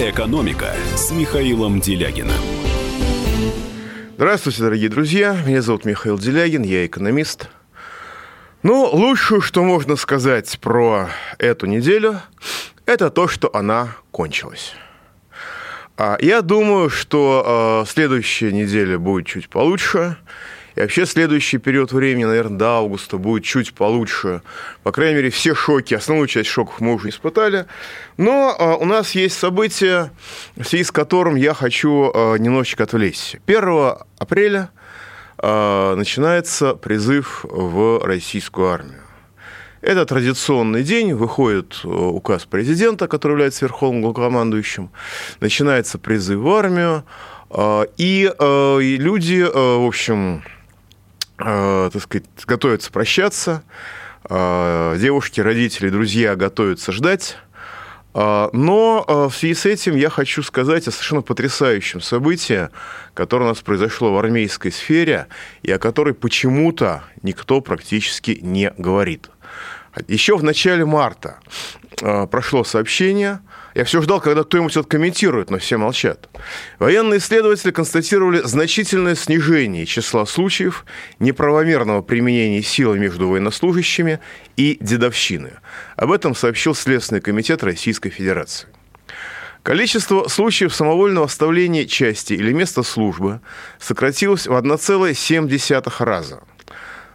«Экономика» с Михаилом Делягином. Здравствуйте, дорогие друзья. Меня зовут Михаил Делягин, я экономист. Ну, лучшее, что можно сказать про эту неделю, это то, что она кончилась. А, я думаю, что э, следующая неделя будет чуть получше. И вообще следующий период времени, наверное, до августа будет чуть получше. По крайней мере, все шоки, основную часть шоков мы уже испытали. Но э, у нас есть событие, в связи с которым я хочу э, немножечко отвлечься. 1 апреля начинается призыв в российскую армию. Это традиционный день, выходит указ президента, который является верховным главнокомандующим, начинается призыв в армию, и люди, в общем, так сказать, готовятся прощаться, девушки, родители, друзья готовятся ждать. Но в связи с этим я хочу сказать о совершенно потрясающем событии, которое у нас произошло в армейской сфере и о которой почему-то никто практически не говорит. Еще в начале марта э, прошло сообщение. Я все ждал, когда кто-нибудь это комментирует, но все молчат. Военные исследователи констатировали значительное снижение числа случаев неправомерного применения силы между военнослужащими и дедовщины. Об этом сообщил Следственный комитет Российской Федерации. Количество случаев самовольного оставления части или места службы сократилось в 1,7 раза –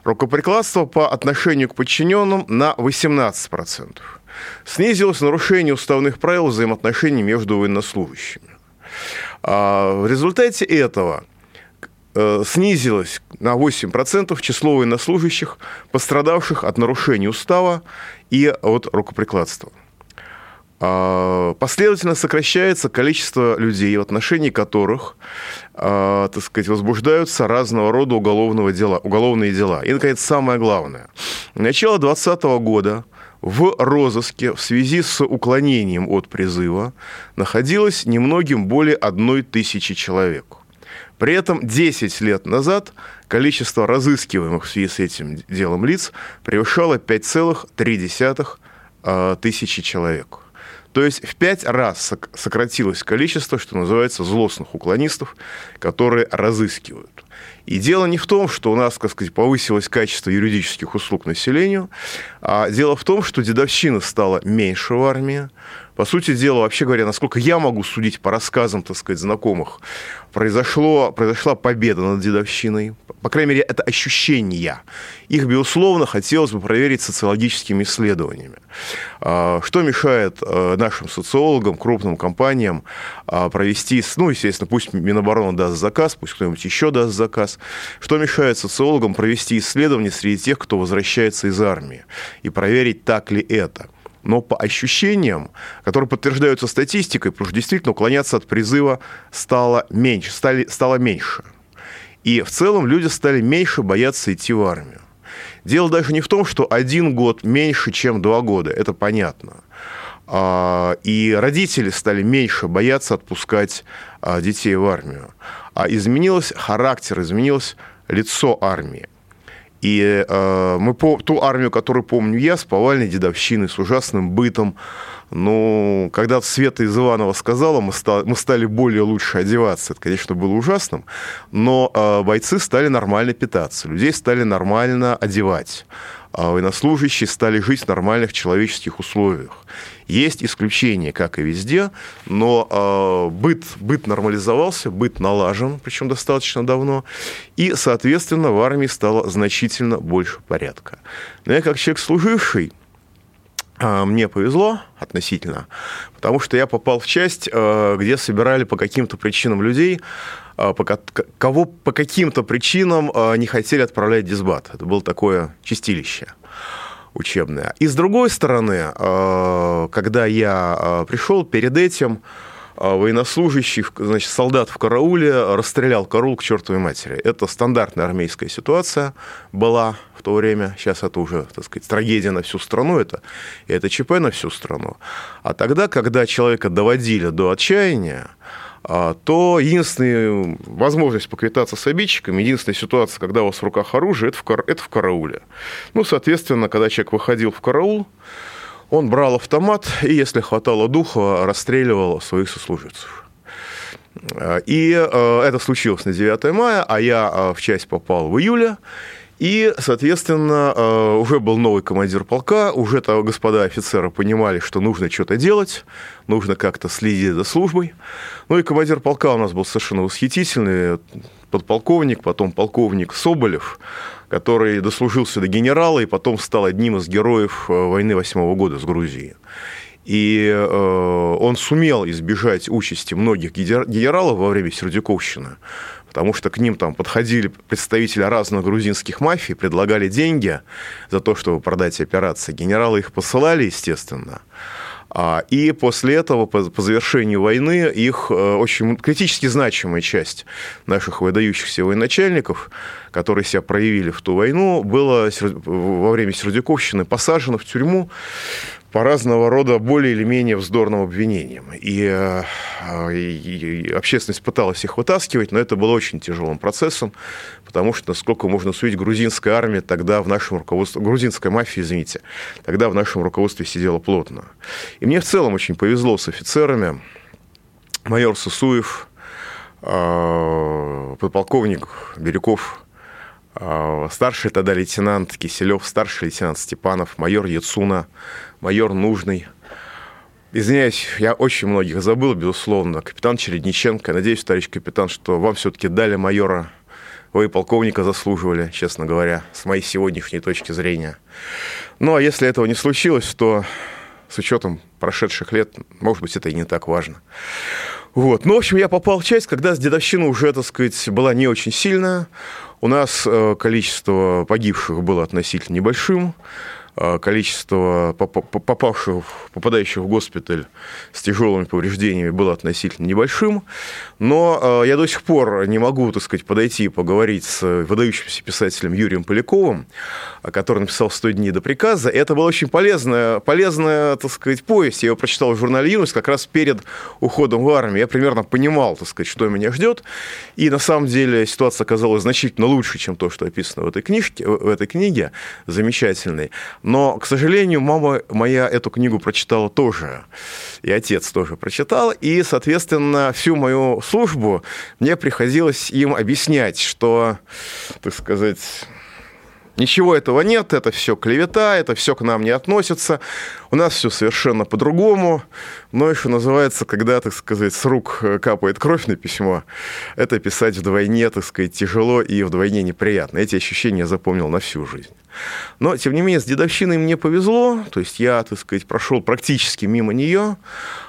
рукоприкладство по отношению к подчиненным на 18%. Снизилось нарушение уставных правил взаимоотношений между военнослужащими. А в результате этого э, снизилось на 8% число военнослужащих, пострадавших от нарушений устава и от рукоприкладства. А, последовательно сокращается количество людей, в отношении которых, а, так сказать, возбуждаются разного рода уголовного дела, уголовные дела. И, наконец, самое главное. Начало 2020 года в розыске в связи с уклонением от призыва находилось немногим более одной тысячи человек. При этом 10 лет назад количество разыскиваемых в связи с этим делом лиц превышало 5,3 а, тысячи человек. То есть в пять раз сократилось количество, что называется, злостных уклонистов, которые разыскивают. И дело не в том, что у нас, так сказать, повысилось качество юридических услуг населению, а дело в том, что дедовщина стала меньше в армии, по сути дела, вообще говоря, насколько я могу судить по рассказам, так сказать, знакомых, произошло, произошла победа над дедовщиной. По крайней мере, это ощущение. Их, безусловно, хотелось бы проверить социологическими исследованиями. А, что мешает а, нашим социологам, крупным компаниям а, провести, ну, естественно, пусть Минобороны даст заказ, пусть кто-нибудь еще даст заказ, что мешает социологам провести исследование среди тех, кто возвращается из армии, и проверить, так ли это но по ощущениям, которые подтверждаются статистикой, потому что действительно уклоняться от призыва стало меньше, стали, стало меньше. И в целом люди стали меньше бояться идти в армию. Дело даже не в том, что один год меньше, чем два года, это понятно. А, и родители стали меньше бояться отпускать а, детей в армию. А изменился характер, изменилось лицо армии. И э, мы ту армию, которую помню я, с повальной дедовщиной, с ужасным бытом. Ну, когда Света из Иванова сказала, мы, стали, мы стали более лучше одеваться. Это, конечно, было ужасным. Но э, бойцы стали нормально питаться, людей стали нормально одевать а военнослужащие стали жить в нормальных человеческих условиях. Есть исключения, как и везде, но э, быт, быт нормализовался, быт налажен, причем достаточно давно, и, соответственно, в армии стало значительно больше порядка. Но я как человек служивший, мне повезло относительно, потому что я попал в часть, э, где собирали по каким-то причинам людей, по, кого по каким-то причинам э, не хотели отправлять в дисбат. Это было такое чистилище учебная. И с другой стороны, когда я пришел, перед этим э, военнослужащий, значит, солдат в карауле расстрелял караул к чертовой матери. Это стандартная армейская ситуация была в то время. Сейчас это уже, так сказать, трагедия на всю страну, это, это ЧП на всю страну. А тогда, когда человека доводили до отчаяния, а, то единственная возможность поквитаться с обидчиками, единственная ситуация, когда у вас в руках оружие, это в, кар... это в карауле. Ну, соответственно, когда человек выходил в караул, он брал автомат и, если хватало духа, расстреливал своих сослуживцев. И это случилось на 9 мая, а я в часть попал в июле. И, соответственно, уже был новый командир полка, уже -то господа офицеры понимали, что нужно что-то делать, нужно как-то следить за службой. Ну и командир полка у нас был совершенно восхитительный, подполковник, потом полковник Соболев, который дослужился до генерала и потом стал одним из героев э, войны восьмого года с Грузией. И э, он сумел избежать участи многих генералов во время Сердюковщины, потому что к ним там подходили представители разных грузинских мафий, предлагали деньги за то, чтобы продать операции. Генералы их посылали, естественно. А, и после этого, по, по завершению войны, их э, очень критически значимая часть наших выдающихся военачальников, которые себя проявили в ту войну, была во время Сердюковщины посажена в тюрьму по разного рода более или менее вздорным обвинениям. И, э, и, и общественность пыталась их вытаскивать, но это было очень тяжелым процессом, потому что, насколько можно судить, грузинская армия тогда в нашем руководстве, грузинская мафия, извините, тогда в нашем руководстве сидела плотно. И мне в целом очень повезло с офицерами. Майор Сусуев, э, подполковник Бирюков, э, старший тогда лейтенант Киселев, старший лейтенант Степанов, майор Яцуна, майор Нужный. Извиняюсь, я очень многих забыл, безусловно. Капитан Чередниченко. Надеюсь, товарищ капитан, что вам все-таки дали майора. Вы полковника заслуживали, честно говоря, с моей сегодняшней точки зрения. Ну, а если этого не случилось, то с учетом прошедших лет, может быть, это и не так важно. Вот. Ну, в общем, я попал в часть, когда дедовщина уже, так сказать, была не очень сильная. У нас э, количество погибших было относительно небольшим. А, количество попавших, попадающих в госпиталь с тяжелыми повреждениями было относительно небольшим, но а, я до сих пор не могу, так сказать, подойти и поговорить с выдающимся писателем Юрием Поляковым, который написал «100 дней до приказа». Это была очень полезная, полезная, так сказать, повесть. Я ее прочитал в журнале «Юность» как раз перед уходом в армию. Я примерно понимал, так сказать, что меня ждет. И на самом деле ситуация оказалась значительно лучше, чем то, что описано в этой книжке, в этой книге, замечательной. Но, к сожалению, мама моя эту книгу прочитала тоже. И отец тоже прочитал. И, соответственно, всю мою службу мне приходилось им объяснять, что, так сказать, Ничего этого нет, это все клевета, это все к нам не относится. У нас все совершенно по-другому. Но еще называется, когда, так сказать, с рук капает кровь на письмо, это писать вдвойне, так сказать, тяжело и вдвойне неприятно. Эти ощущения я запомнил на всю жизнь. Но, тем не менее, с дедовщиной мне повезло, то есть я, так сказать, прошел практически мимо нее,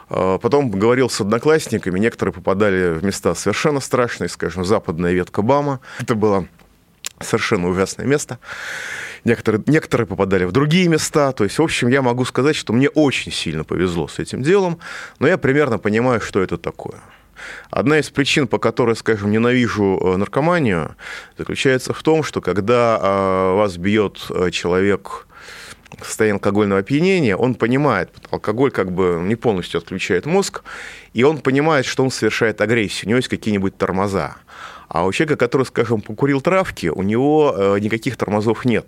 а, Потом говорил с одноклассниками, некоторые попадали в места совершенно страшные, скажем, западная ветка БАМа. Это было совершенно ужасное место. Некоторые, некоторые попадали в другие места. То есть, в общем, я могу сказать, что мне очень сильно повезло с этим делом, но я примерно понимаю, что это такое. Одна из причин, по которой, скажем, ненавижу э, наркоманию, заключается в том, что когда э, вас бьет э, человек в состоянии алкогольного опьянения, он понимает, алкоголь как бы не полностью отключает мозг, и он понимает, что он совершает агрессию, у него есть какие-нибудь тормоза. А у человека, который, скажем, покурил травки, у него э, никаких тормозов нет.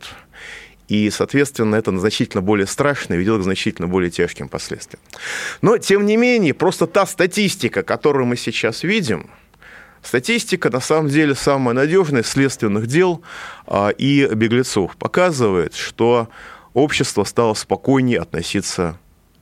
И, соответственно, это значительно более страшно и ведет к значительно более тяжким последствиям. Но, тем не менее, просто та статистика, которую мы сейчас видим, Статистика, на самом деле, самая надежная следственных дел а, и беглецов показывает, что общество стало спокойнее относиться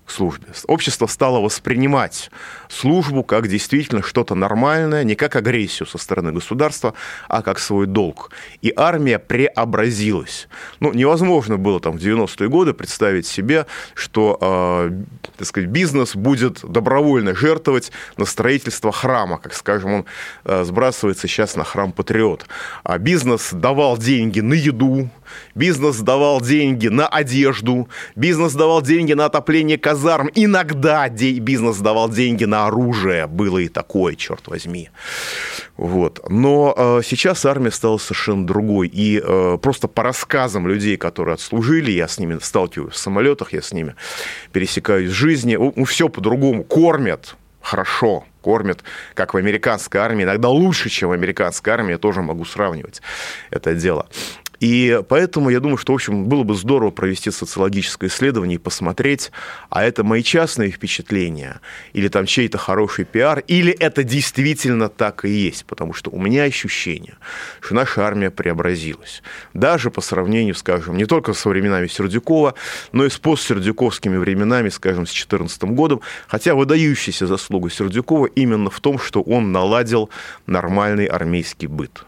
службе. Общество стало воспринимать службу как действительно что-то нормальное, не как агрессию со стороны государства, а как свой долг. И армия преобразилась. Ну, невозможно было там в 90-е годы представить себе, что, э, так сказать, бизнес будет добровольно жертвовать на строительство храма, как, скажем, он э, сбрасывается сейчас на храм Патриот. А бизнес давал деньги на еду, бизнес давал деньги на одежду, бизнес давал деньги на отопление казарм. Иногда бизнес давал деньги на оружие. Было и такое, черт возьми. Вот. Но э, сейчас армия стала совершенно другой. И э, просто по рассказам людей, которые отслужили, я с ними сталкиваюсь в самолетах, я с ними пересекаюсь в жизни, все по-другому. Кормят хорошо, кормят, как в американской армии, иногда лучше, чем в американской армии, я тоже могу сравнивать это дело. И поэтому я думаю, что, в общем, было бы здорово провести социологическое исследование и посмотреть, а это мои частные впечатления, или там чей-то хороший пиар, или это действительно так и есть, потому что у меня ощущение, что наша армия преобразилась. Даже по сравнению, скажем, не только со временами Сердюкова, но и с постсердюковскими временами, скажем, с 2014 годом, хотя выдающаяся заслуга Сердюкова именно в том, что он наладил нормальный армейский быт.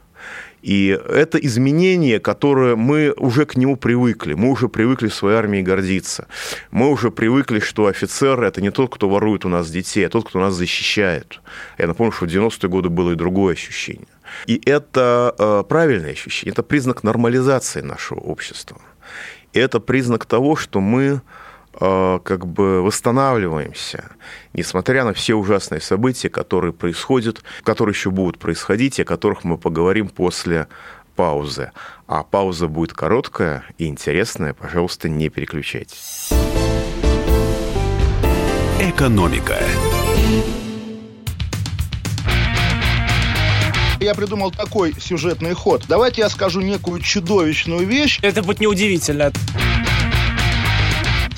И это изменение, которое мы уже к нему привыкли. Мы уже привыкли своей армией гордиться. Мы уже привыкли, что офицер – это не тот, кто ворует у нас детей, а тот, кто нас защищает. Я напомню, что в 90-е годы было и другое ощущение. И это э, правильное ощущение, это признак нормализации нашего общества. И это признак того, что мы как бы восстанавливаемся, несмотря на все ужасные события, которые происходят, которые еще будут происходить, и о которых мы поговорим после паузы. А пауза будет короткая и интересная, пожалуйста, не переключайтесь. Экономика. Я придумал такой сюжетный ход. Давайте я скажу некую чудовищную вещь. Это будет неудивительно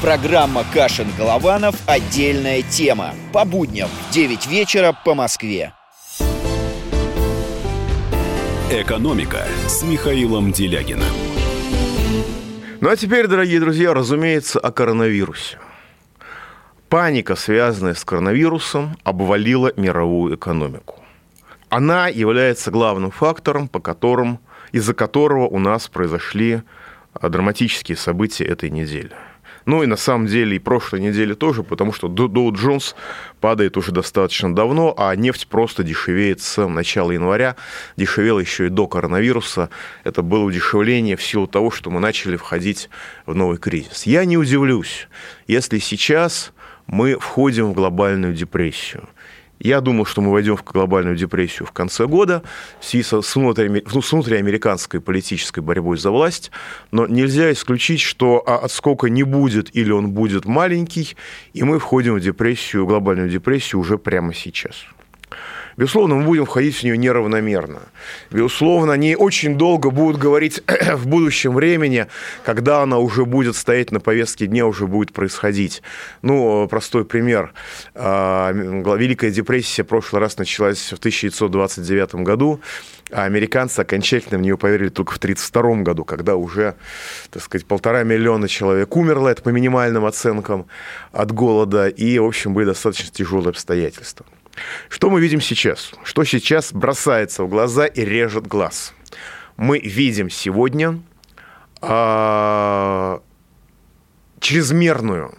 Программа «Кашин-Голованов. Отдельная тема». По будням в 9 вечера по Москве. «Экономика» с Михаилом Делягиным. Ну а теперь, дорогие друзья, разумеется, о коронавирусе. Паника, связанная с коронавирусом, обвалила мировую экономику. Она является главным фактором, по которым, из-за которого у нас произошли драматические события этой недели – ну и на самом деле и прошлой неделе тоже, потому что Доу Джонс падает уже достаточно давно, а нефть просто дешевеет с начала января, дешевела еще и до коронавируса. Это было удешевление в силу того, что мы начали входить в новый кризис. Я не удивлюсь, если сейчас мы входим в глобальную депрессию – я думал, что мы войдем в глобальную депрессию в конце года в связи с, внутри, ну, с внутриамериканской политической борьбой за власть, но нельзя исключить, что а, отскока не будет или он будет маленький, и мы входим в депрессию, глобальную депрессию уже прямо сейчас. Безусловно, мы будем входить в нее неравномерно. Безусловно, они очень долго будут говорить в будущем времени, когда она уже будет стоять на повестке дня, уже будет происходить. Ну, простой пример. А, Великая депрессия в прошлый раз началась в 1929 году, а американцы окончательно в нее поверили только в 1932 году, когда уже, так сказать, полтора миллиона человек умерло, это по минимальным оценкам, от голода, и, в общем, были достаточно тяжелые обстоятельства. Что мы видим сейчас? Что сейчас бросается в глаза и режет глаз? Мы видим сегодня э, чрезмерную,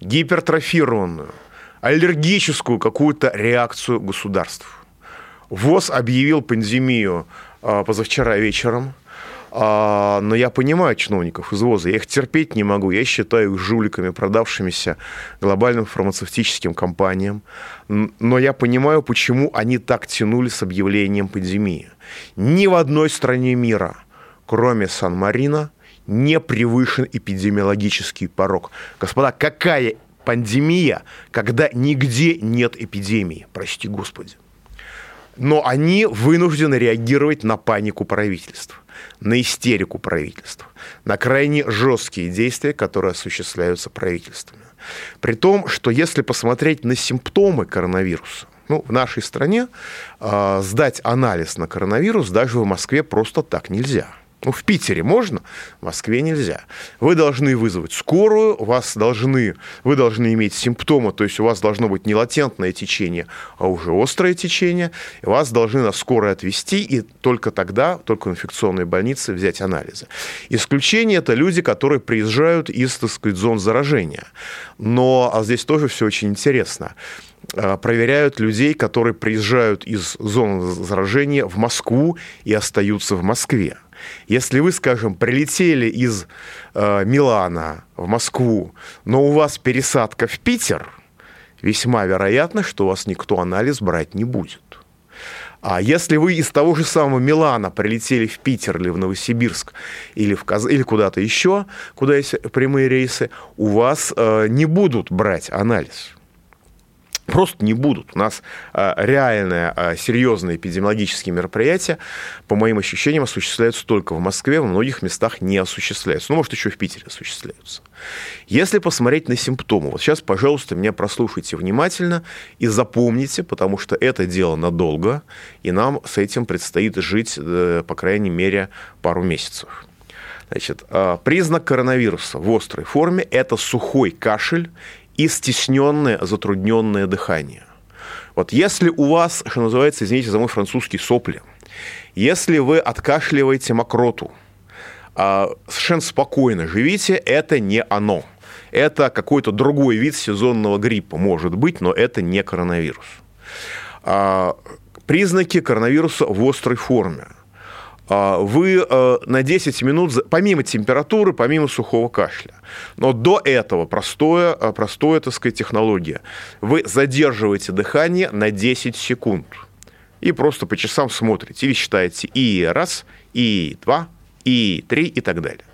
гипертрофированную, аллергическую какую-то реакцию государств. ВОЗ объявил пандемию э, позавчера вечером – а, но я понимаю чиновников из ВОЗа, я их терпеть не могу. Я считаю их жуликами, продавшимися глобальным фармацевтическим компаниям. Но я понимаю, почему они так тянули с объявлением пандемии. Ни в одной стране мира, кроме Сан-Марино, не превышен эпидемиологический порог. Господа, какая пандемия, когда нигде нет эпидемии, прости господи. Но они вынуждены реагировать на панику правительства на истерику правительства, на крайне жесткие действия, которые осуществляются правительствами. При том, что если посмотреть на симптомы коронавируса, ну, в нашей стране э, сдать анализ на коронавирус даже в Москве просто так нельзя. Ну, в Питере можно, в Москве нельзя. Вы должны вызвать скорую, вас должны, вы должны иметь симптомы, то есть у вас должно быть не латентное течение, а уже острое течение, и вас должны на скорой отвезти, и только тогда, только в инфекционной больнице взять анализы. Исключение – это люди, которые приезжают из, так сказать, зон заражения. Но а здесь тоже все очень интересно. э, проверяют людей, которые приезжают из зоны заражения в Москву и остаются в Москве. Если вы, скажем, прилетели из э, Милана в Москву, но у вас пересадка в Питер, весьма вероятно, что у вас никто анализ брать не будет. А если вы из того же самого Милана прилетели в Питер или в Новосибирск или, в Каз... или куда-то еще, куда есть прямые рейсы, у вас э, не будут брать анализ просто не будут. У нас а, реальные а, серьезные эпидемиологические мероприятия, по моим ощущениям, осуществляются только в Москве, во многих местах не осуществляются. Ну, может, еще в Питере осуществляются. Если посмотреть на симптомы, вот сейчас, пожалуйста, меня прослушайте внимательно и запомните, потому что это дело надолго, и нам с этим предстоит жить, э, по крайней мере, пару месяцев. Значит, признак коронавируса в острой форме – это сухой кашель и стесненное, затрудненное дыхание. Вот если у вас, что называется, извините за мой французский сопли, если вы откашливаете мокроту, а, совершенно спокойно живите, это не оно. Это какой-то другой вид сезонного гриппа, может быть, но это не коронавирус. А, признаки коронавируса в острой форме. А, вы э, на 10 минут, помимо температуры, помимо сухого кашля, но до этого простое, э, простое так сказать, технология, вы задерживаете дыхание на 10 секунд. И просто по часам смотрите. Или считаете и раз, и два, и три и так далее.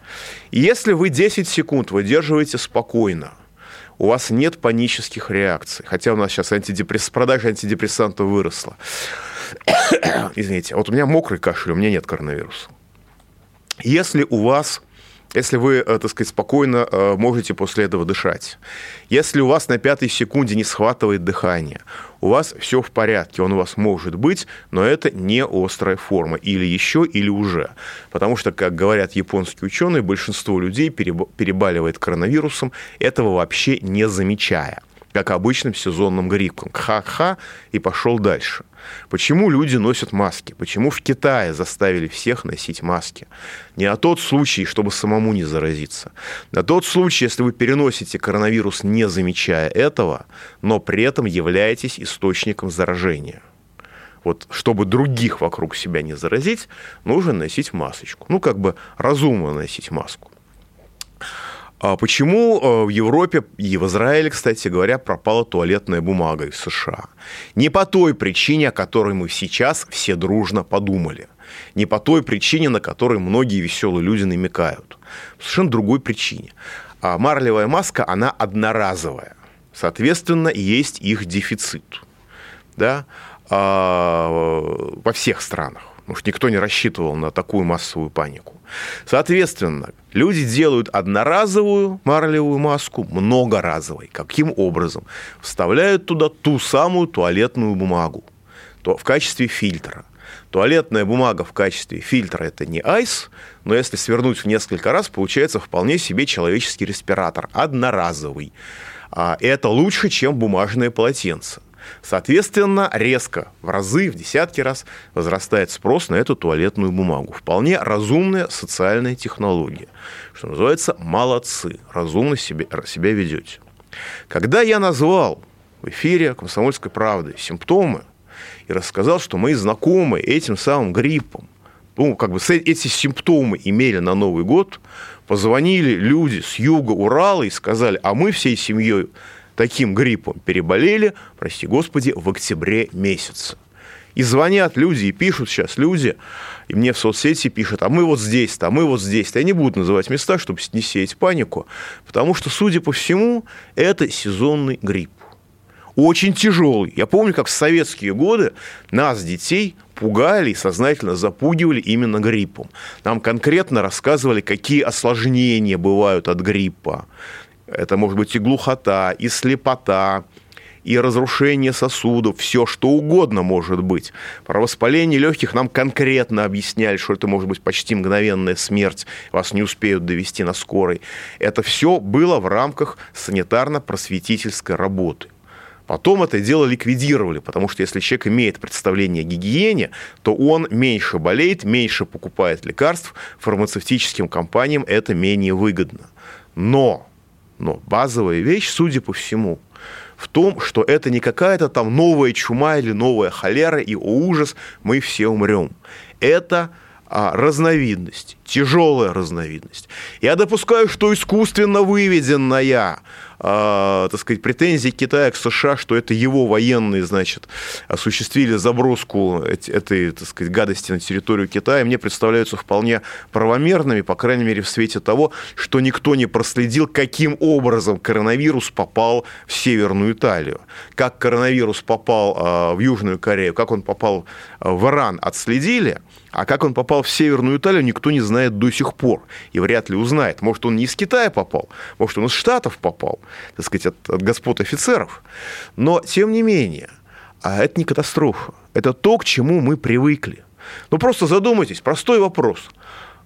если вы 10 секунд выдерживаете спокойно, у вас нет панических реакций, хотя у нас сейчас антидепресс... продажа антидепрессантов выросла, извините, вот у меня мокрый кашель, у меня нет коронавируса. Если у вас если вы, э, так сказать, спокойно э, можете после этого дышать, если у вас на пятой секунде не схватывает дыхание, у вас все в порядке, он у вас может быть, но это не острая форма, или еще, или уже. Потому что, как говорят японские ученые, большинство людей перебаливает коронавирусом, этого вообще не замечая как обычным сезонным гриппом. Ха-ха, и пошел дальше. Почему люди носят маски? Почему в Китае заставили всех носить маски? Не на тот случай, чтобы самому не заразиться. На тот случай, если вы переносите коронавирус, не замечая этого, но при этом являетесь источником заражения. Вот чтобы других вокруг себя не заразить, нужно носить масочку. Ну, как бы разумно носить маску. А почему э, в Европе и в Израиле, кстати говоря, пропала туалетная бумага из США? Не по той причине, о которой мы сейчас все дружно подумали. Не по той причине, на которой многие веселые люди намекают. По совершенно другой причине. А марлевая маска, она одноразовая. Соответственно, есть их дефицит. Да? А, во всех странах. Потому что никто не рассчитывал на такую массовую панику. Соответственно, люди делают одноразовую марлевую маску многоразовой. Каким образом? Вставляют туда ту самую туалетную бумагу то в качестве фильтра. Туалетная бумага в качестве фильтра – это не айс, но если свернуть в несколько раз, получается вполне себе человеческий респиратор, одноразовый. А это лучше, чем бумажное полотенце. Соответственно, резко, в разы, в десятки раз возрастает спрос на эту туалетную бумагу. Вполне разумная социальная технология. Что называется, молодцы, разумно себе, себя ведете. Когда я назвал в эфире «Комсомольской правды» симптомы и рассказал, что мои знакомы этим самым гриппом, ну, как бы эти симптомы имели на Новый год, позвонили люди с юга Урала и сказали, а мы всей семьей таким гриппом переболели, прости господи, в октябре месяце. И звонят люди, и пишут сейчас люди, и мне в соцсети пишут, а мы вот здесь-то, а мы вот здесь-то. Я не буду называть места, чтобы не сеять панику, потому что, судя по всему, это сезонный грипп. Очень тяжелый. Я помню, как в советские годы нас, детей, пугали и сознательно запугивали именно гриппом. Нам конкретно рассказывали, какие осложнения бывают от гриппа. Это может быть и глухота, и слепота, и разрушение сосудов, все что угодно может быть. Про воспаление легких нам конкретно объясняли, что это может быть почти мгновенная смерть, вас не успеют довести на скорой. Это все было в рамках санитарно-просветительской работы. Потом это дело ликвидировали, потому что если человек имеет представление о гигиене, то он меньше болеет, меньше покупает лекарств, фармацевтическим компаниям это менее выгодно. Но но базовая вещь, судя по всему, в том, что это не какая-то там новая чума или новая холера, и, о ужас, мы все умрем. Это а, разновидность, тяжелая разновидность. Я допускаю, что искусственно выведенная э, так сказать, претензии Китая к США, что это его военные, значит, осуществили заброску этой, так сказать, гадости на территорию Китая, мне представляются вполне правомерными, по крайней мере, в свете того, что никто не проследил, каким образом коронавирус попал в Северную Италию. Как коронавирус попал э, в Южную Корею, как он попал в Иран, отследили, а как он попал в Северную Италию, никто не знает до сих пор. И вряд ли узнает. Может, он не из Китая попал, может, он из Штатов попал так сказать, от, от господ офицеров. Но, тем не менее, а это не катастрофа. Это то, к чему мы привыкли. Ну, просто задумайтесь, простой вопрос.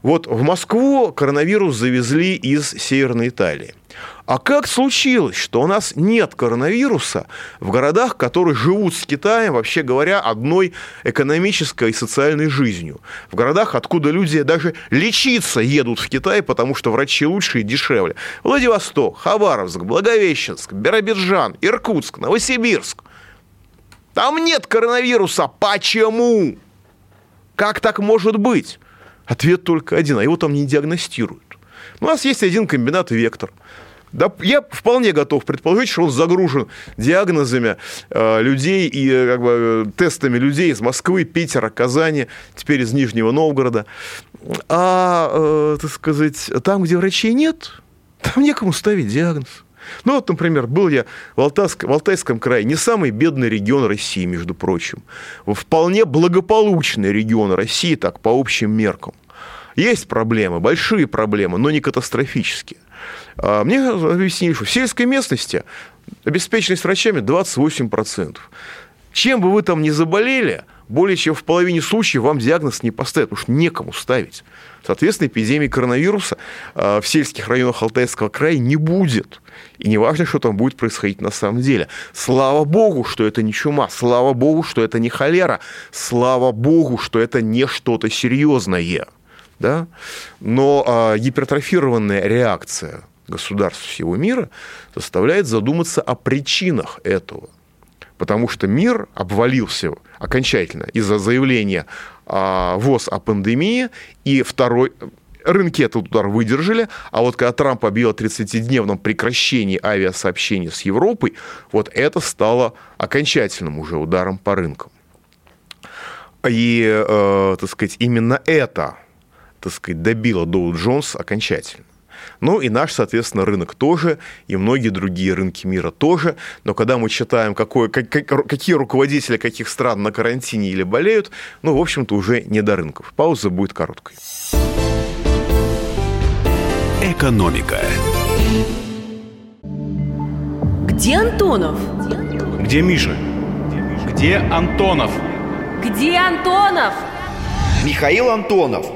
Вот в Москву коронавирус завезли из Северной Италии. А как случилось, что у нас нет коронавируса в городах, которые живут с Китаем, вообще говоря, одной экономической и социальной жизнью? В городах, откуда люди даже лечиться едут в Китай, потому что врачи лучше и дешевле. Владивосток, Хабаровск, Благовещенск, Биробиджан, Иркутск, Новосибирск. Там нет коронавируса. Почему? Как так может быть? Ответ только один, а его там не диагностируют. У нас есть один комбинат «Вектор». Да, я вполне готов предположить, что он загружен диагнозами э, людей и э, как бы, тестами людей из Москвы, Питера, Казани, теперь из Нижнего Новгорода. А, э, так сказать, там, где врачей нет, там некому ставить диагноз. Ну вот, например, был я в, Алтайск, в Алтайском крае, не самый бедный регион России, между прочим. Вполне благополучный регион России, так, по общим меркам. Есть проблемы, большие проблемы, но не катастрофические. А, мне объяснили, что в сельской местности обеспеченность врачами 28%. Чем бы вы там ни заболели, более чем в половине случаев вам диагноз не поставят, потому что некому ставить. Соответственно, эпидемии коронавируса а, в сельских районах Алтайского края не будет. И не важно, что там будет происходить на самом деле. Слава богу, что это не чума. Слава богу, что это не холера. Слава богу, что это не что-то серьезное. Да? Но а, гипертрофированная реакция государств всего мира заставляет задуматься о причинах этого. Потому что мир обвалился окончательно из-за заявления а, ВОЗ о пандемии, и второй рынки этот удар выдержали, а вот когда Трамп объявил о 30-дневном прекращении авиасообщений с Европой, вот это стало окончательным уже ударом по рынкам. И, э, так сказать, именно это, так сказать, добило Доу Джонс окончательно. Ну и наш, соответственно, рынок тоже, и многие другие рынки мира тоже. Но когда мы читаем, какое, как, какие руководители каких стран на карантине или болеют, ну, в общем-то, уже не до рынков. Пауза будет короткой. Экономика. Где Антонов? Где Миша? Где Антонов? Где Антонов? Михаил Антонов –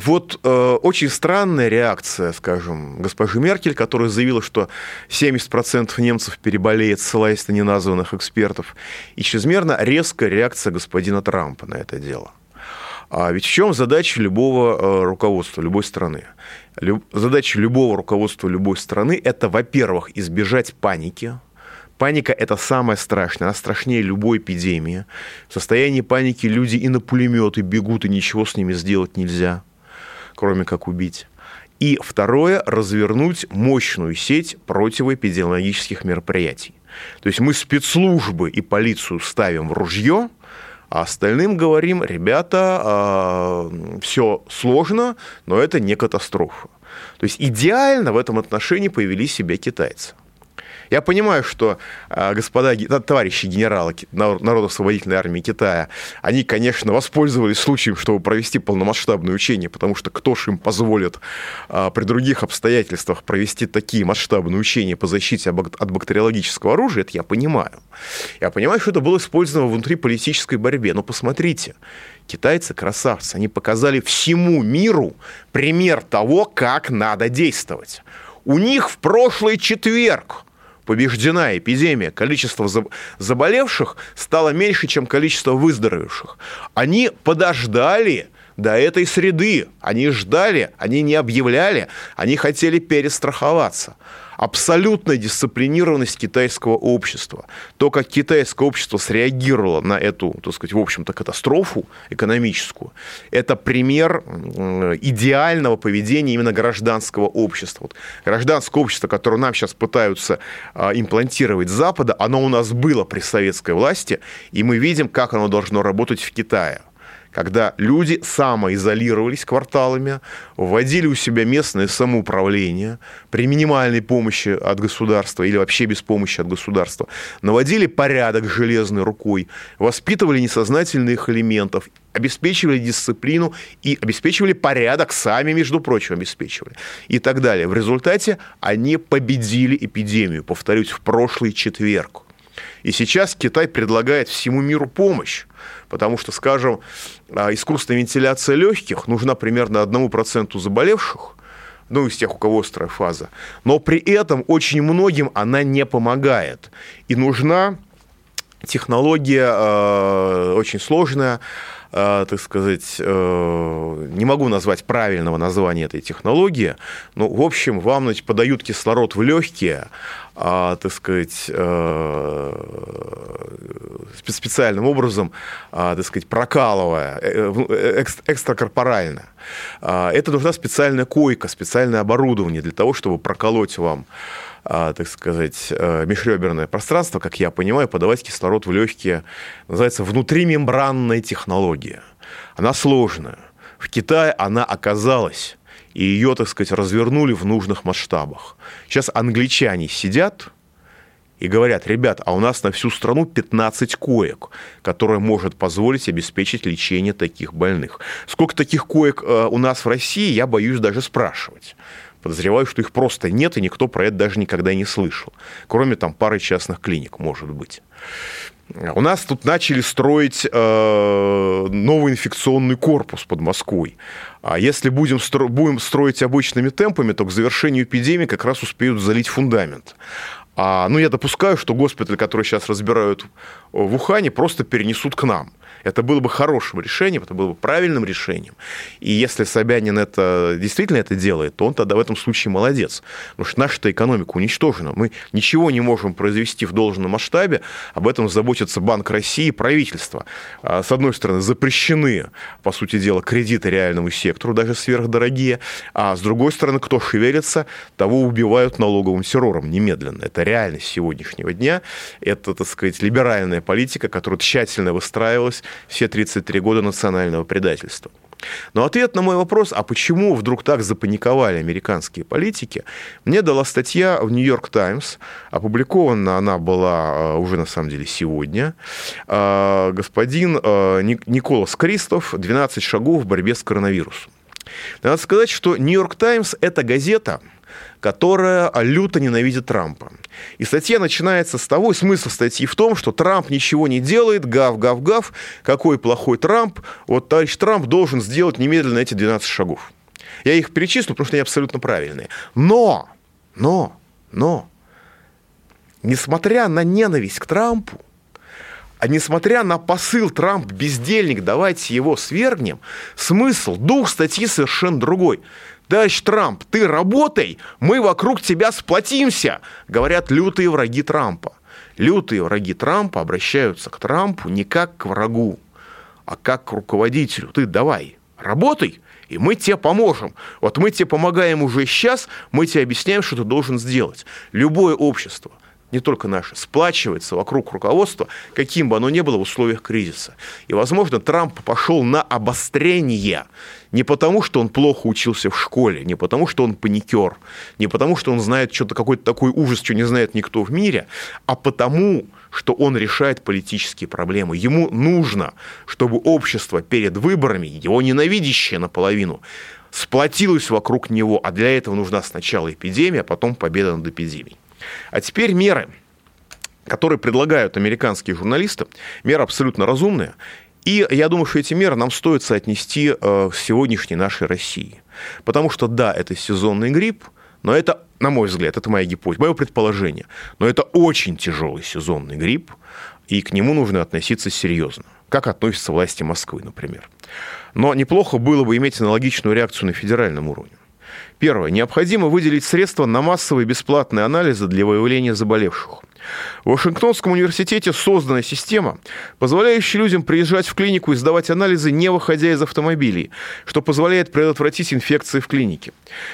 вот э, очень странная реакция, скажем, госпожи Меркель, которая заявила, что 70% немцев переболеет, ссылаясь на неназванных экспертов, и чрезмерно резкая реакция господина Трампа на это дело. А ведь в чем задача любого э, руководства, любой страны? Задача любого руководства любой страны – это, во-первых, избежать паники, Паника – это самое страшное, она страшнее любой эпидемии. В состоянии паники люди и на пулеметы бегут, и ничего с ними сделать нельзя, кроме как убить. И второе – развернуть мощную сеть противоэпидемиологических мероприятий. То есть мы спецслужбы и полицию ставим в ружье, а остальным говорим, ребята, э, все сложно, но это не катастрофа. То есть идеально в этом отношении появились себя китайцы. Я понимаю, что э, господа, товарищи генералы Народно-освободительной армии Китая, они, конечно, воспользовались случаем, чтобы провести полномасштабное учение, потому что кто ж им позволит э, при других обстоятельствах провести такие масштабные учения по защите от бактериологического оружия, это я понимаю. Я понимаю, что это было использовано внутри политической борьбе. Но посмотрите, китайцы красавцы, они показали всему миру пример того, как надо действовать. У них в прошлый четверг побеждена эпидемия, количество заболевших стало меньше, чем количество выздоровевших. Они подождали до этой среды. Они ждали, они не объявляли, они хотели перестраховаться абсолютная дисциплинированность китайского общества. То, как китайское общество среагировало на эту, так сказать, в общем-то, катастрофу экономическую, это пример идеального поведения именно гражданского общества. Вот гражданское общество, которое нам сейчас пытаются а, имплантировать с Запада, оно у нас было при советской власти, и мы видим, как оно должно работать в Китае когда люди самоизолировались кварталами, вводили у себя местное самоуправление при минимальной помощи от государства или вообще без помощи от государства, наводили порядок железной рукой, воспитывали несознательных элементов, обеспечивали дисциплину и обеспечивали порядок, сами, между прочим, обеспечивали и так далее. В результате они победили эпидемию, повторюсь, в прошлый четверг. И сейчас Китай предлагает всему миру помощь, потому что, скажем, а, искусственная вентиляция легких нужна примерно 1% заболевших, ну, из тех, у кого острая фаза. Но при этом очень многим она не помогает. И нужна технология э, очень сложная, так сказать, э, не могу назвать правильного названия этой технологии, но, в общем, вам значит, подают кислород в легкие, а, так сказать, э, специальным образом, а, так сказать, прокалывая э, э, экстракорпорально. А, это нужна специальная койка, специальное оборудование для того, чтобы проколоть вам так сказать, межреберное пространство, как я понимаю, подавать кислород в легкие, называется внутримембранная технология. Она сложная. В Китае она оказалась и ее, так сказать, развернули в нужных масштабах. Сейчас англичане сидят и говорят, ребят, а у нас на всю страну 15 коек, которые может позволить обеспечить лечение таких больных. Сколько таких коек э, у нас в России, я боюсь даже спрашивать. Подозреваю, что их просто нет, и никто про это даже никогда не слышал. Кроме там пары частных клиник, может быть. У нас тут начали строить э, новый инфекционный корпус под Москвой. А если будем, стро- будем строить обычными темпами, то к завершению эпидемии как раз успеют залить фундамент. А, ну, я допускаю, что госпиталь, который сейчас разбирают в Ухане, просто перенесут к нам. Это было бы хорошим решением, это было бы правильным решением. И если Собянин это действительно это делает, то он тогда в этом случае молодец. Потому что наша экономика уничтожена. Мы ничего не можем произвести в должном масштабе. Об этом заботится Банк России и правительство. А, с одной стороны, запрещены, по сути дела, кредиты реальному сектору, даже сверхдорогие. А с другой стороны, кто шевелится, того убивают налоговым террором немедленно. Это реальность сегодняшнего дня. Это, так сказать, либеральная политика, которая тщательно выстраивалась все 33 года национального предательства. Но ответ на мой вопрос, а почему вдруг так запаниковали американские политики, мне дала статья в «Нью-Йорк Таймс». Опубликована она была э, уже, на самом деле, сегодня. Э, господин э, Николас Кристоф «12 шагов в борьбе с коронавирусом». Надо сказать, что «Нью-Йорк Таймс» – это газета – которая люто ненавидит Трампа. И статья начинается с того, и смысл статьи в том, что Трамп ничего не делает, гав, гав, гав, какой плохой Трамп, вот товарищ Трамп должен сделать немедленно эти 12 шагов. Я их перечислю, потому что они абсолютно правильные. Но, но, но, несмотря на ненависть к Трампу, а несмотря на посыл Трамп бездельник, давайте его свергнем, смысл, дух статьи совершенно другой. Товарищ Трамп, ты работай, мы вокруг тебя сплотимся, говорят лютые враги Трампа. Лютые враги Трампа обращаются к Трампу не как к врагу, а как к руководителю. Ты давай, работай, и мы тебе поможем. Вот мы тебе помогаем уже сейчас, мы тебе объясняем, что ты должен сделать. Любое общество, не только наше, сплачивается вокруг руководства, каким бы оно ни было в условиях кризиса. И, возможно, Трамп пошел на обострение не потому, что он плохо учился в школе, не потому, что он паникер, не потому, что он знает что-то, какой-то такой ужас, что не знает никто в мире, а потому, что он решает политические проблемы. Ему нужно, чтобы общество перед выборами, его ненавидящее наполовину, сплотилось вокруг него, а для этого нужна сначала эпидемия, а потом победа над эпидемией. А теперь меры, которые предлагают американские журналисты, меры абсолютно разумные, и я думаю, что эти меры нам стоит соотнести э, с сегодняшней нашей Россией. Потому что, да, это сезонный грипп, но это, на мой взгляд, это моя гипотеза, мое предположение, но это очень тяжелый сезонный грипп, и к нему нужно относиться серьезно. Как относятся власти Москвы, например. Но неплохо было бы иметь аналогичную реакцию на федеральном уровне. Первое. Необходимо выделить средства на массовые бесплатные анализы для выявления заболевших. В Вашингтонском университете создана система, позволяющая людям приезжать в клинику и сдавать анализы, не выходя из автомобилей, что позволяет предотвратить инфекции в клинике.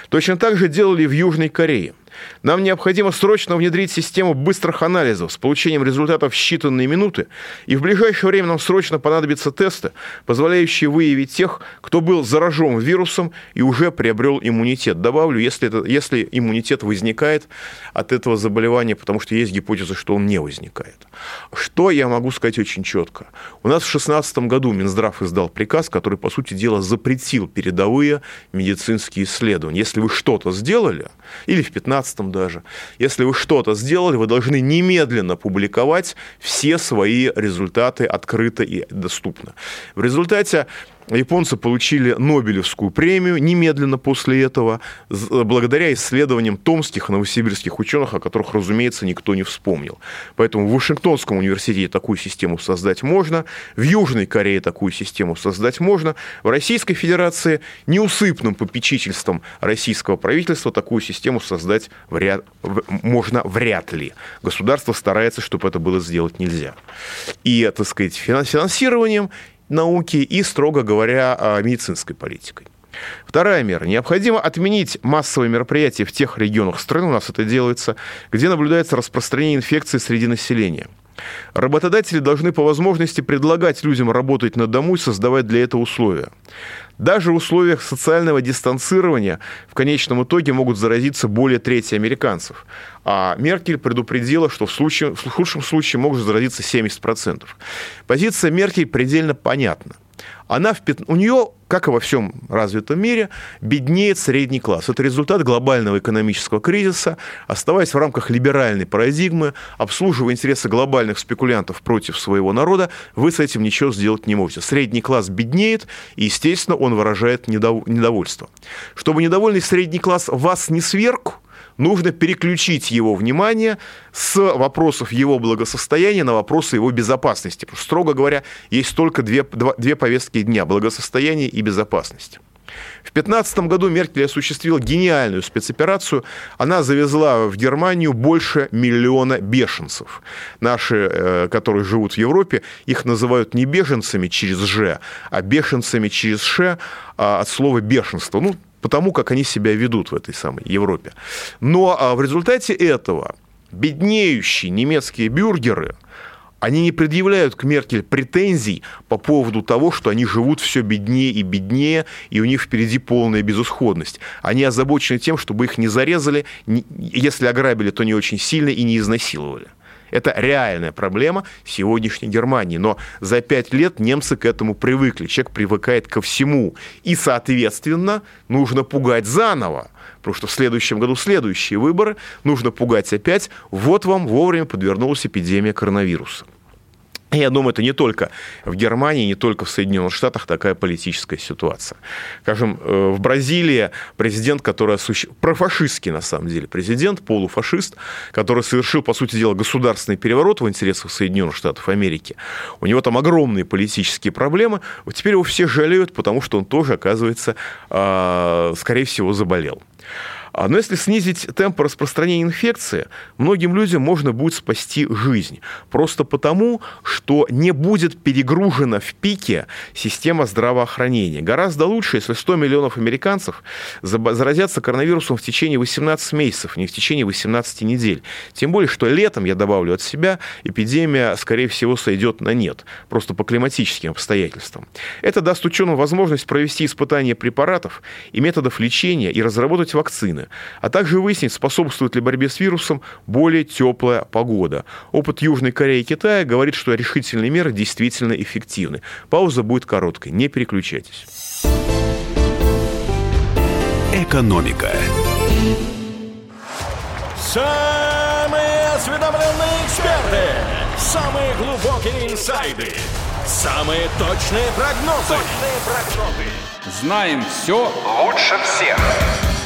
Точно так же делали в Южной Корее – нам необходимо срочно внедрить систему быстрых анализов с получением результатов в считанные минуты, и в ближайшее время нам срочно понадобятся тесты, позволяющие выявить тех, кто был заражен вирусом и уже приобрел иммунитет. Добавлю, если, это, если иммунитет возникает от этого заболевания, потому что есть гипотеза, что он не возникает. Что я могу сказать очень четко? У нас в 2016 году Минздрав издал приказ, который, по сути дела, запретил передовые медицинские исследования. Если вы что-то сделали, или в 2015 2015 даже. Если вы что-то сделали, вы должны немедленно публиковать все свои результаты открыто и доступно. В результате Японцы получили Нобелевскую премию немедленно после этого, благодаря исследованиям томских и новосибирских ученых, о которых, разумеется, никто не вспомнил. Поэтому в Вашингтонском университете такую систему создать можно, в Южной Корее такую систему создать можно, в Российской Федерации неусыпным попечительством российского правительства такую систему создать вряд, можно вряд ли. Государство старается, чтобы это было сделать нельзя. И, так сказать, финансированием науки и, строго говоря, а, медицинской политикой. Вторая мера. Необходимо отменить массовые мероприятия в тех регионах страны, у нас это делается, где наблюдается распространение инфекции среди населения. Работодатели должны по возможности предлагать людям работать на дому и создавать для этого условия. Даже в условиях социального дистанцирования в конечном итоге могут заразиться более трети американцев. А Меркель предупредила, что в, случае, в худшем случае могут заразиться 70%. Позиция Меркель предельно понятна она в, у нее, как и во всем развитом мире, беднеет средний класс. Это результат глобального экономического кризиса. Оставаясь в рамках либеральной парадигмы, обслуживая интересы глобальных спекулянтов против своего народа, вы с этим ничего сделать не можете. Средний класс беднеет, и, естественно, он выражает недовольство. Чтобы недовольный средний класс вас не сверг, нужно переключить его внимание с вопросов его благосостояния на вопросы его безопасности. Потому что, строго говоря, есть только две, два, две повестки дня – благосостояние и безопасность. В 2015 году Меркель осуществила гениальную спецоперацию. Она завезла в Германию больше миллиона бешенцев. Наши, э, которые живут в Европе, их называют не беженцами через «ж», а бешенцами через «ш» а, от слова «бешенство». Ну, потому, как они себя ведут в этой самой Европе. Но а, в результате этого беднеющие немецкие бюргеры, они не предъявляют к Меркель претензий по поводу того, что они живут все беднее и беднее, и у них впереди полная безысходность. Они озабочены тем, чтобы их не зарезали, если ограбили, то не очень сильно и не изнасиловали. Это реальная проблема сегодняшней Германии. Но за пять лет немцы к этому привыкли. Человек привыкает ко всему. И, соответственно, нужно пугать заново. Потому что в следующем году следующие выборы нужно пугать опять. Вот вам вовремя подвернулась эпидемия коронавируса. Я думаю, это не только в Германии, не только в Соединенных Штатах такая политическая ситуация. Скажем, э, в Бразилии президент, который осуществ... профашистский на самом деле президент, полуфашист, который совершил, по сути дела, государственный переворот в интересах Соединенных Штатов Америки. У него там огромные политические проблемы. Вот теперь его все жалеют, потому что он тоже, оказывается, а, скорее всего, заболел. А, Но если снизить темп распространения инфекции, многим людям можно будет спасти жизнь. Просто потому, что не будет перегружена в пике система здравоохранения. Гораздо лучше, если 100 миллионов американцев заразятся коронавирусом в течение 18 месяцев, не в течение 18 недель. Тем более, что летом, я добавлю от себя, эпидемия, скорее всего, сойдет на нет. Просто по климатическим обстоятельствам. Это даст ученым возможность провести испытания препаратов и методов лечения и разработать вакцины, а также выяснить, способствует ли борьбе с вирусом более теплая погода. Опыт Южной Кореи и Китая говорит, что решительные меры действительно эффективны. Пауза будет короткой, не переключайтесь. «Экономика». Самые осведомленные эксперты, самые глубокие инсайды, самые точные прогнозы. Точные прогнозы. Знаем все Лучше всех.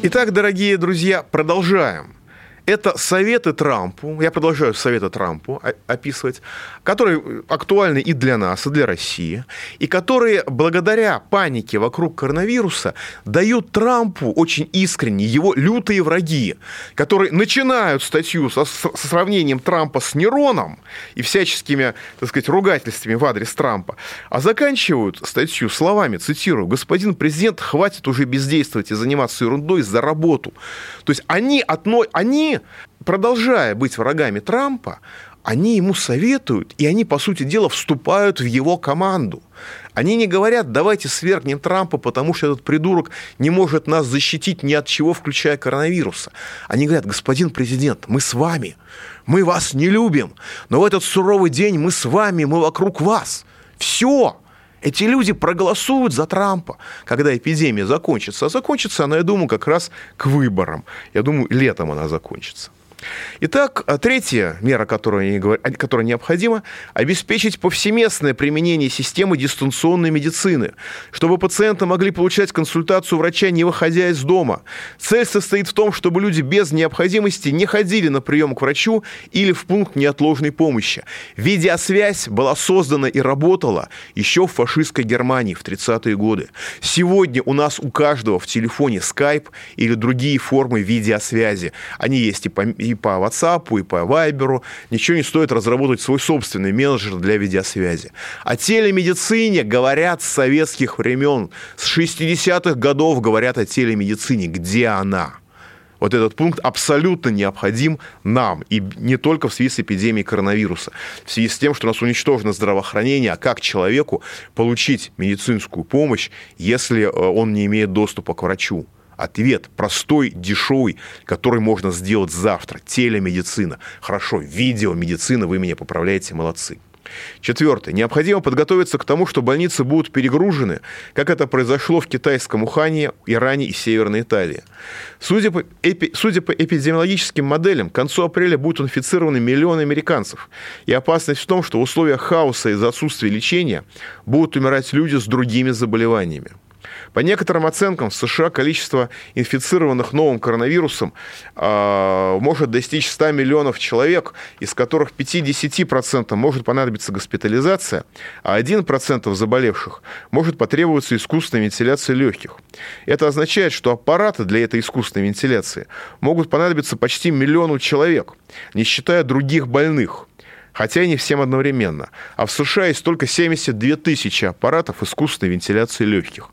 Итак, дорогие друзья, продолжаем. Это советы Трампу, я продолжаю советы Трампу о- описывать, которые актуальны и для нас, и для России, и которые благодаря панике вокруг коронавируса дают Трампу очень искренне его лютые враги, которые начинают статью со, со сравнением Трампа с Нероном и всяческими, так сказать, ругательствами в адрес Трампа, а заканчивают статью словами, цитирую, «Господин президент, хватит уже бездействовать и заниматься ерундой за работу». То есть они, отно... они продолжая быть врагами Трампа, они ему советуют, и они, по сути дела, вступают в его команду. Они не говорят, давайте свергнем Трампа, потому что этот придурок не может нас защитить ни от чего, включая коронавируса. Они говорят, господин президент, мы с вами, мы вас не любим, но в этот суровый день мы с вами, мы вокруг вас. Все. Эти люди проголосуют за Трампа, когда эпидемия закончится. А закончится она, я думаю, как раз к выборам. Я думаю, летом она закончится. Итак, а третья мера, говор- которая необходима, обеспечить повсеместное применение системы дистанционной медицины, чтобы пациенты могли получать консультацию врача, не выходя из дома. Цель состоит в том, чтобы люди без необходимости не ходили на прием к врачу или в пункт неотложной помощи. Видеосвязь была создана и работала еще в фашистской Германии в 30-е годы. Сегодня у нас у каждого в телефоне Skype или другие формы видеосвязи. Они есть и по, и по WhatsApp, и по Viber. Ничего не стоит разработать свой собственный менеджер для видеосвязи. О телемедицине говорят с советских времен. С 60-х годов говорят о телемедицине. Где она? Вот этот пункт абсолютно необходим нам, и не только в связи с эпидемией коронавируса, в связи с тем, что у нас уничтожено здравоохранение, а как человеку получить медицинскую помощь, если э, он не имеет доступа к врачу? Ответ простой, дешевый, который можно сделать завтра. Телемедицина. Хорошо, видеомедицина, вы меня поправляете, молодцы. Четвертое. Необходимо подготовиться к тому, что больницы будут перегружены, как это произошло в китайском Ухане, Иране и Северной Италии. Судя по, эпи- судя по эпидемиологическим моделям, к концу апреля будут инфицированы миллионы американцев. И опасность в том, что в условиях хаоса из-за отсутствия лечения будут умирать люди с другими заболеваниями. По некоторым оценкам, в США количество инфицированных новым коронавирусом э, может достичь 100 миллионов человек, из которых 5-10% может понадобиться госпитализация, а 1% заболевших может потребоваться искусственная вентиляция легких. Это означает, что аппараты для этой искусственной вентиляции могут понадобиться почти миллиону человек, не считая других больных хотя и не всем одновременно. А в США есть только 72 тысячи аппаратов искусственной вентиляции легких.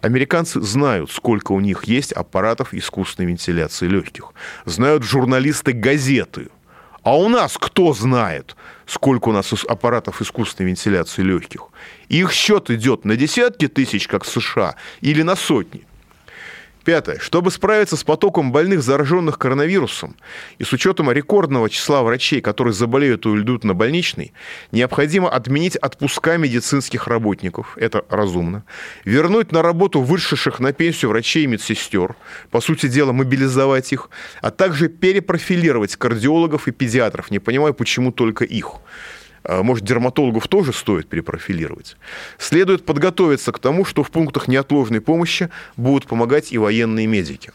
Американцы знают, сколько у них есть аппаратов искусственной вентиляции легких. Знают журналисты газеты. А у нас кто знает, сколько у нас аппаратов искусственной вентиляции легких? Их счет идет на десятки тысяч, как в США, или на сотни. Пятое. Чтобы справиться с потоком больных, зараженных коронавирусом, и с учетом рекордного числа врачей, которые заболеют и уйдут на больничный, необходимо отменить отпуска медицинских работников, это разумно, вернуть на работу вышедших на пенсию врачей и медсестер, по сути дела мобилизовать их, а также перепрофилировать кардиологов и педиатров. Не понимаю, почему только их. А, Может, дерматологов тоже стоит перепрофилировать. Следует подготовиться к тому, что в пунктах неотложной помощи будут помогать и военные медики.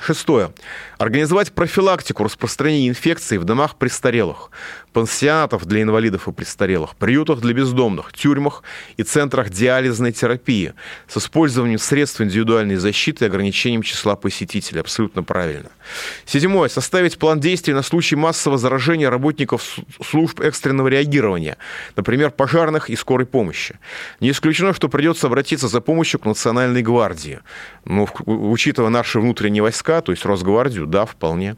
Шестое. Организовать профилактику распространения инфекции в домах престарелых, пансионатов для инвалидов и престарелых, приютах для бездомных, тюрьмах и центрах диализной терапии с использованием средств индивидуальной защиты и ограничением числа посетителей. Абсолютно правильно. Седьмое. Составить план действий на случай массового заражения работников служб экстренного реагирования, например, пожарных и скорой помощи. Не исключено, что придется обратиться за помощью к Национальной гвардии. Но, в- учитывая наши внутренние войска, то есть Росгвардию, да, вполне.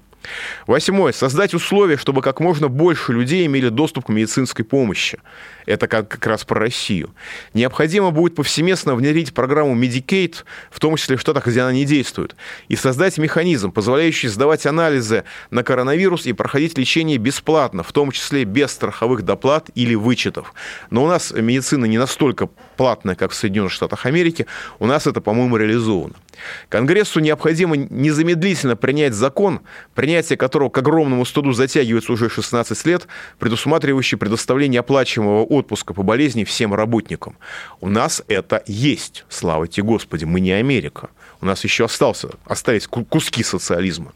Восьмое. Создать условия, чтобы как можно больше людей имели доступ к медицинской помощи. Это как, как раз про Россию. Необходимо будет повсеместно внедрить программу Medicaid, в том числе в штатах, где она не действует, и создать механизм, позволяющий сдавать анализы на коронавирус и проходить лечение бесплатно, в том числе без страховых доплат или вычетов. Но у нас медицина не настолько платная, как в Соединенных Штатах Америки. У нас это, по-моему, реализовано. Конгрессу необходимо незамедлительно принять закон, принятие которого, к огромному стыду, затягивается уже 16 лет, предусматривающий предоставление оплачиваемого отпуска по болезни всем работникам. У нас это есть, слава тебе Господи, мы не Америка. У нас еще остался, остались ку- куски социализма.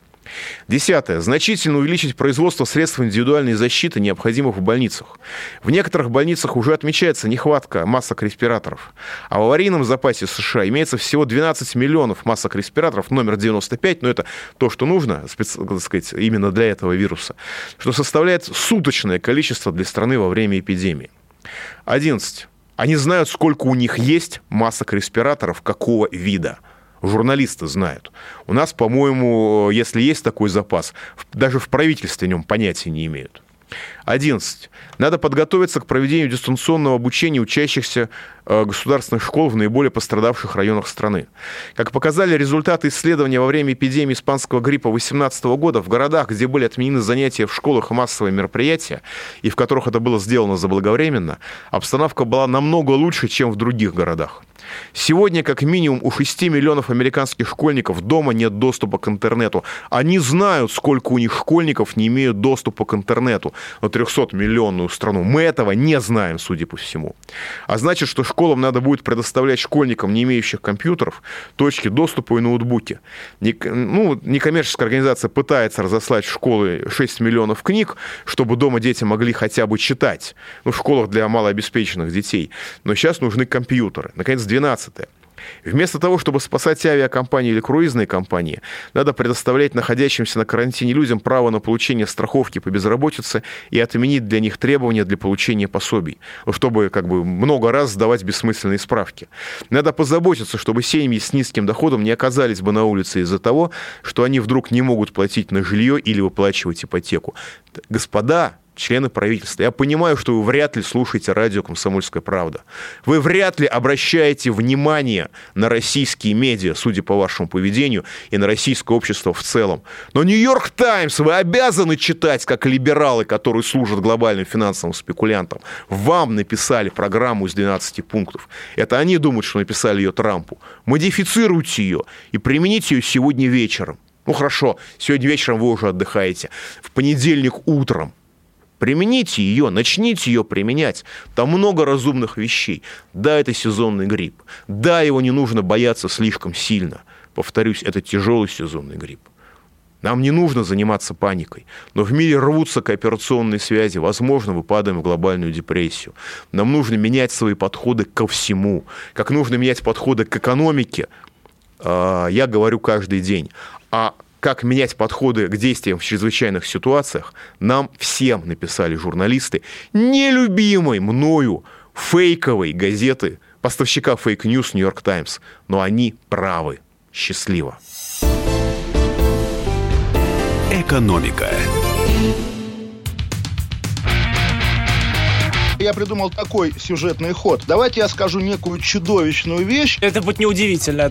Десятое. Значительно увеличить производство средств индивидуальной защиты, необходимых в больницах. В некоторых больницах уже отмечается нехватка масок респираторов. А в аварийном запасе США имеется всего 12 миллионов масок респираторов, номер 95, но это то, что нужно, специ- так сказать, именно для этого вируса, что составляет суточное количество для страны во время эпидемии. 11. Они знают, сколько у них есть масок респираторов, какого вида. Журналисты знают. У нас, по-моему, если есть такой запас, даже в правительстве о нем понятия не имеют. 11. Надо подготовиться к проведению дистанционного обучения учащихся э, государственных школ в наиболее пострадавших районах страны. Как показали результаты исследования во время эпидемии испанского гриппа 2018 года, в городах, где были отменены занятия в школах и массовые мероприятия, и в которых это было сделано заблаговременно, обстановка была намного лучше, чем в других городах. Сегодня как минимум у 6 миллионов американских школьников дома нет доступа к интернету. Они знают, сколько у них школьников не имеют доступа к интернету на 300-миллионную страну. Мы этого не знаем, судя по всему. А значит, что школам надо будет предоставлять школьникам, не имеющих компьютеров, точки доступа и ноутбуки. Ну, некоммерческая организация пытается разослать в школы 6 миллионов книг, чтобы дома дети могли хотя бы читать. Ну, в школах для малообеспеченных детей. Но сейчас нужны компьютеры. Наконец, 12 Вместо того, чтобы спасать авиакомпании или круизные компании, надо предоставлять находящимся на карантине людям право на получение страховки по безработице и отменить для них требования для получения пособий, чтобы как бы много раз сдавать бессмысленные справки. Надо позаботиться, чтобы семьи с низким доходом не оказались бы на улице из-за того, что они вдруг не могут платить на жилье или выплачивать ипотеку. Господа, члены правительства, я понимаю, что вы вряд ли слушаете радио «Комсомольская правда». Вы вряд ли обращаете внимание на российские медиа, судя по вашему поведению, и на российское общество в целом. Но «Нью-Йорк Таймс» вы обязаны читать, как либералы, которые служат глобальным финансовым спекулянтам. Вам написали программу из 12 пунктов. Это они думают, что написали ее Трампу. Модифицируйте ее и примените ее сегодня вечером. Ну хорошо, сегодня вечером вы уже отдыхаете. В понедельник утром Примените ее, начните ее применять. Там много разумных вещей. Да, это сезонный грипп. Да, его не нужно бояться слишком сильно. Повторюсь, это тяжелый сезонный грипп. Нам не нужно заниматься паникой. Но в мире рвутся кооперационные связи. Возможно, мы падаем в глобальную депрессию. Нам нужно менять свои подходы ко всему. Как нужно менять подходы к экономике, э, я говорю каждый день. А как менять подходы к действиям в чрезвычайных ситуациях, нам всем написали журналисты нелюбимой мною фейковой газеты, поставщика fake news «Нью-Йорк Таймс». Но они правы. Счастливо. Экономика. Я придумал такой сюжетный ход. Давайте я скажу некую чудовищную вещь. Это будет неудивительно.